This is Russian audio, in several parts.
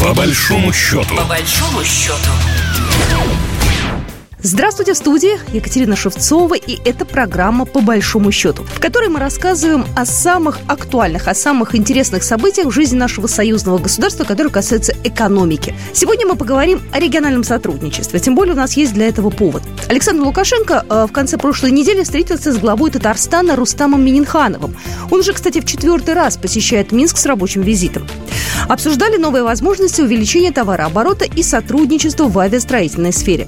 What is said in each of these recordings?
По большому счету. По большому счету. Здравствуйте, в студии Екатерина Шевцова, и это программа «По большому счету», в которой мы рассказываем о самых актуальных, о самых интересных событиях в жизни нашего союзного государства, которые касаются экономики. Сегодня мы поговорим о региональном сотрудничестве, тем более у нас есть для этого повод. Александр Лукашенко э, в конце прошлой недели встретился с главой Татарстана Рустамом Мининхановым. Он же, кстати, в четвертый раз посещает Минск с рабочим визитом. Обсуждали новые возможности увеличения товарооборота и сотрудничества в авиастроительной сфере.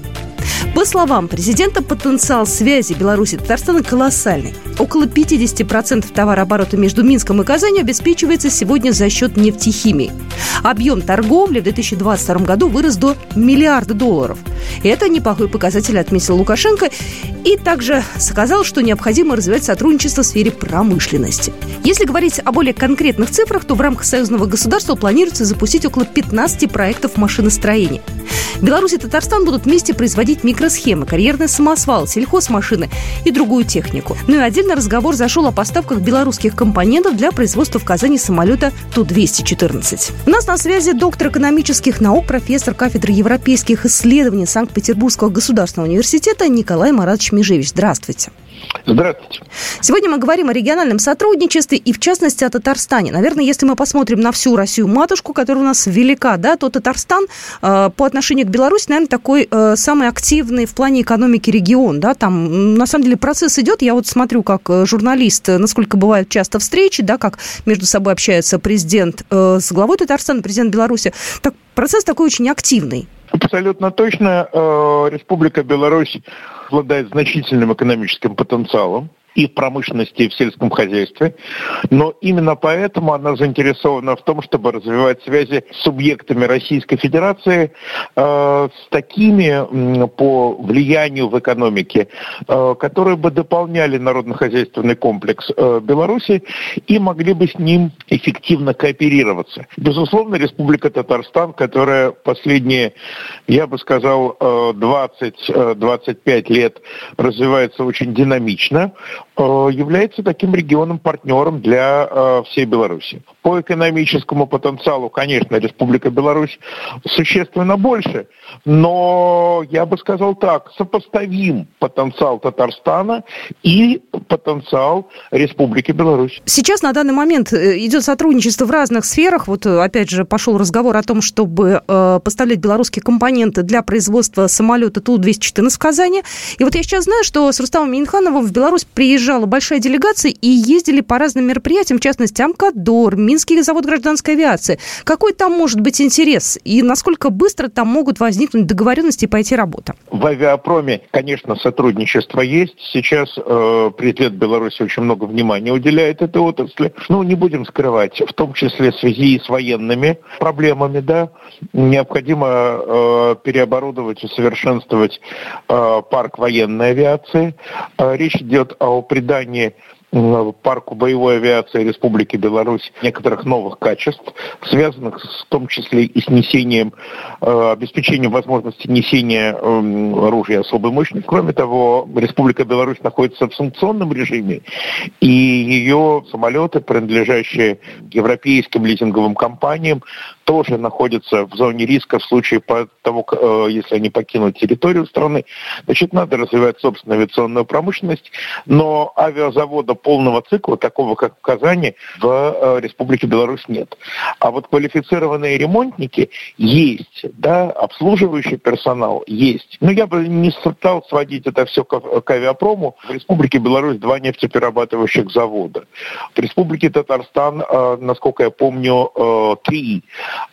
По словам президента, потенциал связи Беларуси и Татарстана колоссальный. Около 50% товарооборота между Минском и Казанью обеспечивается сегодня за счет нефтехимии. Объем торговли в 2022 году вырос до миллиарда долларов. Это неплохой показатель, отметил Лукашенко. И также сказал, что необходимо развивать сотрудничество в сфере промышленности. Если говорить о более конкретных цифрах, то в рамках союзного государства планируется запустить около 15 проектов машиностроения. Беларусь и Татарстан будут вместе производить микросхемы, карьерный самосвал, сельхозмашины и другую технику. Ну и отдельно разговор зашел о поставках белорусских компонентов для производства в Казани самолета Ту-214. У нас на связи доктор экономических наук, профессор кафедры европейских исследований Санкт-Петербургского государственного университета Николай Маратович Межевич. Здравствуйте. Здравствуйте. Сегодня мы говорим о региональном сотрудничестве и, в частности, о Татарстане. Наверное, если мы посмотрим на всю Россию-матушку, которая у нас велика, да, то Татарстан э, по отношению к Беларуси, наверное, такой э, самый активный в плане экономики регион. Да, там, на самом деле, процесс идет. Я вот смотрю, как э, журналист, э, насколько бывают часто встречи, да, как между собой общается президент э, с главой Татарстана, президент Беларуси. Так, процесс такой очень активный. Абсолютно точно. Э, Республика Беларусь обладает значительным экономическим потенциалом и в промышленности, и в сельском хозяйстве. Но именно поэтому она заинтересована в том, чтобы развивать связи с субъектами Российской Федерации, э, с такими по влиянию в экономике, э, которые бы дополняли народно-хозяйственный комплекс э, Беларуси и могли бы с ним эффективно кооперироваться. Безусловно, Республика Татарстан, которая последние, я бы сказал, 20-25 лет развивается очень динамично, Э, является таким регионом-партнером для э, всей Беларуси. По экономическому потенциалу, конечно, Республика Беларусь существенно больше, но я бы сказал так, сопоставим потенциал Татарстана и потенциал Республики Беларусь. Сейчас на данный момент э, идет сотрудничество в разных сферах. Вот опять же пошел разговор о том, чтобы поставлять белорусские компоненты для производства самолета Ту-214 в Казани. И вот я сейчас знаю, что с Рустамом Минхановым в Беларусь приезжала большая делегация и ездили по разным мероприятиям, в частности, Амкадор, Минский завод гражданской авиации. Какой там может быть интерес и насколько быстро там могут возникнуть договоренности и пойти работа? В авиапроме, конечно, сотрудничество есть. Сейчас э, президент Беларуси очень много внимания уделяет этой отрасли. Ну, не будем скрывать, в том числе в связи с военными проблемами, да, необходимо э, переоборудовать, усовершенствовать э, парк военной авиации. Э, речь идет о придании парку боевой авиации Республики Беларусь некоторых новых качеств, связанных в том числе и с несением, э, обеспечением возможности несения э, оружия особой мощности. Кроме того, Республика Беларусь находится в санкционном режиме, и ее самолеты, принадлежащие европейским лизинговым компаниям, тоже находятся в зоне риска в случае того, э, если они покинут территорию страны. Значит, надо развивать собственную авиационную промышленность, но авиазавода полного цикла, такого как в Казани, в э, Республике Беларусь нет. А вот квалифицированные ремонтники есть, да, обслуживающий персонал есть. Но я бы не стал сводить это все к, к авиапрому. В Республике Беларусь два нефтеперерабатывающих завода. В Республике Татарстан, э, насколько я помню, три.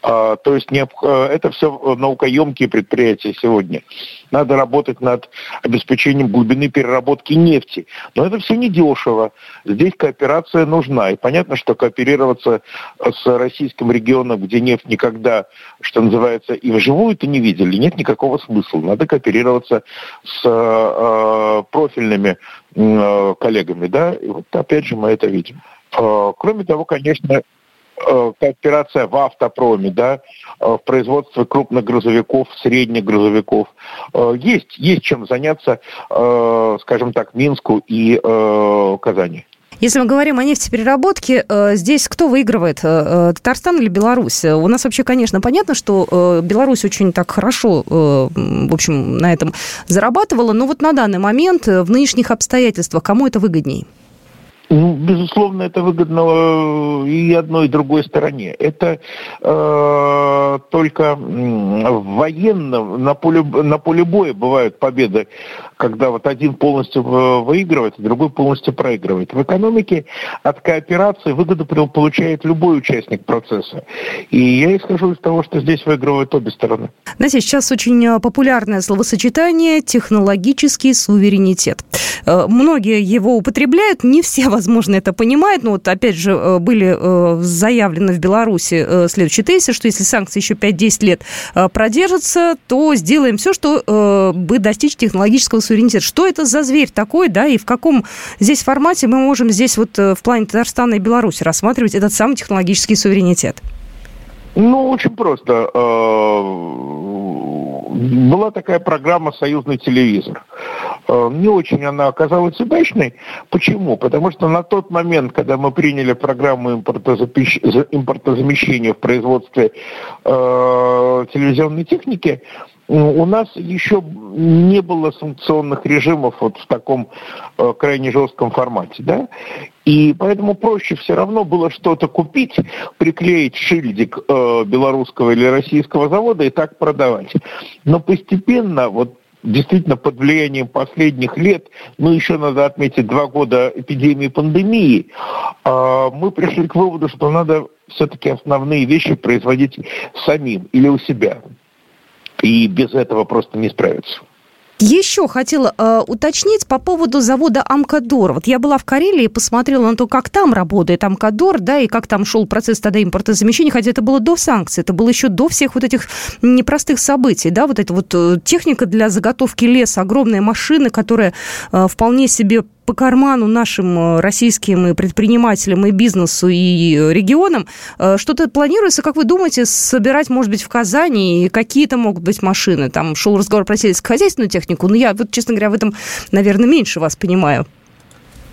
А, то есть э, это все наукоемкие предприятия сегодня. Надо работать над обеспечением глубины переработки нефти. Но это все недешево. Здесь кооперация нужна. И понятно, что кооперироваться с российским регионом, где нефть никогда, что называется, и вживую-то не видели, нет никакого смысла. Надо кооперироваться с э, профильными э, коллегами. Да? И вот опять же мы это видим. Э, кроме того, конечно, Э, кооперация в автопроме, да, э, в производстве крупных грузовиков, средних грузовиков. Э, есть, есть чем заняться, скажем так, Минску и Казани. Если мы говорим о нефтепереработке, э, здесь кто выигрывает? Э, э, Татарстан или Беларусь? У нас вообще, конечно, понятно, что Беларусь очень так хорошо, в общем, на этом зарабатывала, но вот на данный момент, в нынешних обстоятельствах, кому это выгоднее? Ну, безусловно, это выгодно и одной, и другой стороне. Это э, только в военном, на поле, на поле боя бывают победы, когда вот один полностью выигрывает, а другой полностью проигрывает. В экономике от кооперации выгоду получает любой участник процесса. И я исхожу из того, что здесь выигрывают обе стороны. Знаете, сейчас очень э, популярное словосочетание «технологический суверенитет». Э, многие его употребляют, не все, возможно, это понимают. Но вот опять же э, были э, заявлены в Беларуси следующие тезисы, что если санкции еще 5-10 лет продержатся, то сделаем все, чтобы достичь технологического суверенитета. Что это за зверь такой, да, и в каком здесь формате мы можем здесь вот в плане Татарстана и Беларуси рассматривать этот самый технологический суверенитет? Ну, очень просто. Была такая программа «Союзный телевизор». Э, не очень она оказалась удачной. Почему? Потому что на тот момент, когда мы приняли программу импортозамещения в производстве э, телевизионной техники, у нас еще не было санкционных режимов вот в таком э, крайне жестком формате, да, и поэтому проще все равно было что-то купить, приклеить шильдик э, белорусского или российского завода и так продавать. Но постепенно вот действительно под влиянием последних лет, ну еще надо отметить два года эпидемии пандемии, а, мы пришли к выводу, что надо все-таки основные вещи производить самим или у себя. И без этого просто не справиться. Еще хотела э, уточнить по поводу завода Амкадор. Вот я была в Карелии и посмотрела на то, как там работает Амкадор, да, и как там шел процесс тогда импортозамещения, хотя это было до санкций, это было еще до всех вот этих непростых событий, да, вот эта вот э, техника для заготовки леса, огромные машины, которые э, вполне себе по карману нашим э, российским и предпринимателям, и бизнесу, и регионам. Э, что-то планируется, как вы думаете, собирать, может быть, в Казани, и какие-то могут быть машины? Там шел разговор про сельскохозяйственную технику, но я, вот, честно говоря, в этом, наверное, меньше вас понимаю.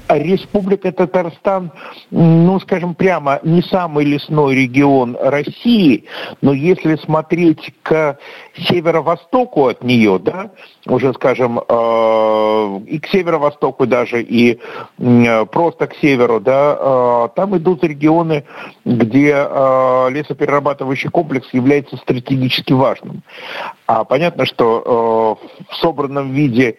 Республика Татарстан, ну, скажем прямо, не самый лесной регион России, но если смотреть к северо-востоку от нее, да, уже, скажем, э, и к северо-востоку даже, и э, просто к северу, да, э, там идут регионы, где лесоперерабатывающий комплекс является стратегически важным. А понятно, что в собранном виде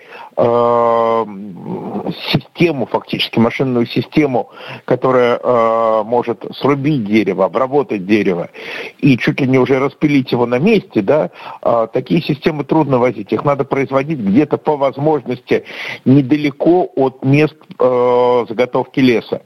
систему, фактически машинную систему, которая э, может срубить дерево, обработать дерево и чуть ли не уже распилить его на месте, да, э, такие системы трудно возить. Их надо производить где-то по возможности недалеко от мест э, заготовки леса.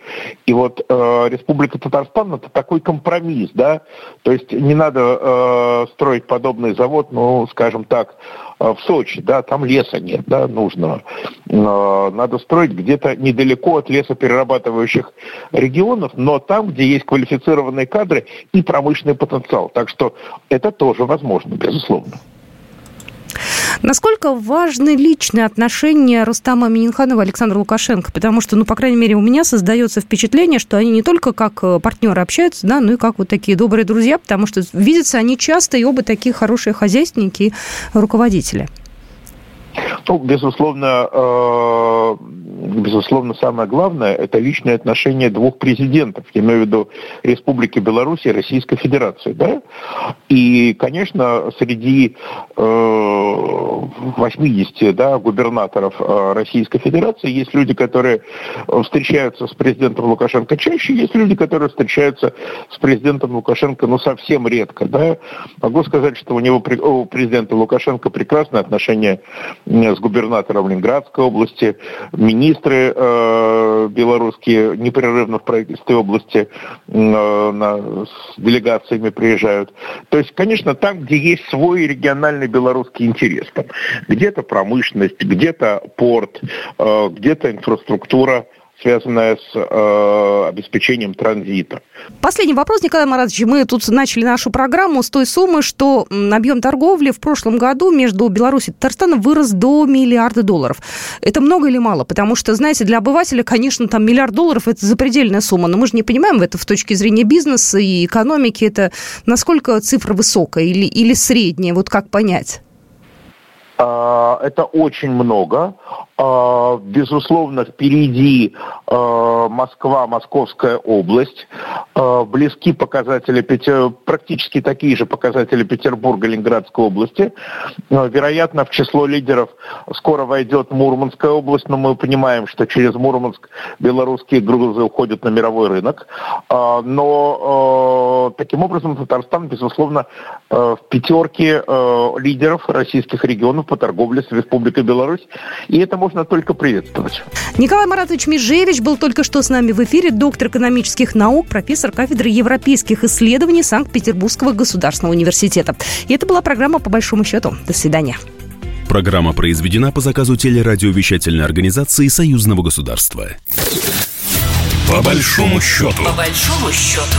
И вот э, Республика Татарстан это такой компромисс, да, то есть не надо э, строить подобный завод, ну, скажем так, э, в Сочи, да, там леса нет, да, нужно. Э, надо строить где-то недалеко от лесоперерабатывающих регионов, но там, где есть квалифицированные кадры и промышленный потенциал. Так что это тоже возможно, безусловно. Насколько важны личные отношения Рустама Миниханова и Александра Лукашенко? Потому что, ну, по крайней мере, у меня создается впечатление, что они не только как э, партнеры общаются, да, но и как вот такие добрые друзья, потому что видятся они часто, и оба такие хорошие хозяйственники и руководители. Ну, безусловно, э, безусловно, самое главное – это личные отношения двух президентов, я имею в виду Республики Беларусь и Российской Федерации. Да? И, конечно, среди э, 80 да, губернаторов э, Российской Федерации есть люди, которые встречаются с президентом Лукашенко чаще, есть люди, которые встречаются с президентом Лукашенко ну, совсем редко. Да? Могу сказать, что у него, у президента Лукашенко прекрасные отношения с губернатором Ленинградской области, министры э, белорусские непрерывно в правительстве области э, на, с делегациями приезжают. То есть, конечно, там, где есть свой региональный белорусский интерес, там где-то промышленность, где-то порт, э, где-то инфраструктура, связанная с э, обеспечением транзита. Последний вопрос, Николай Маратович. Мы тут начали нашу программу с той суммы, что объем торговли в прошлом году между Беларусью и Татарстаном вырос до миллиарда долларов. Это много или мало? Потому что, знаете, для обывателя, конечно, там миллиард долларов – это запредельная сумма, но мы же не понимаем это в точке зрения бизнеса и экономики. Это насколько цифра высокая или, или средняя? Вот как понять? А, это очень много. А, безусловно, впереди а, Москва, Московская область. Близки показатели, практически такие же показатели Петербурга, Ленинградской области. Вероятно, в число лидеров скоро войдет Мурманская область, но мы понимаем, что через Мурманск белорусские грузы уходят на мировой рынок. Но таким образом Татарстан, безусловно, в пятерке лидеров российских регионов по торговле с Республикой Беларусь. И это можно только приветствовать. Николай Маратович Межевич был только что с нами в эфире, доктор экономических наук, профессор кафедры европейских исследований Санкт-Петербургского государственного университета. И это была программа «По большому счету». До свидания. Программа произведена по заказу телерадиовещательной организации Союзного государства. По большому счету. По большому счету.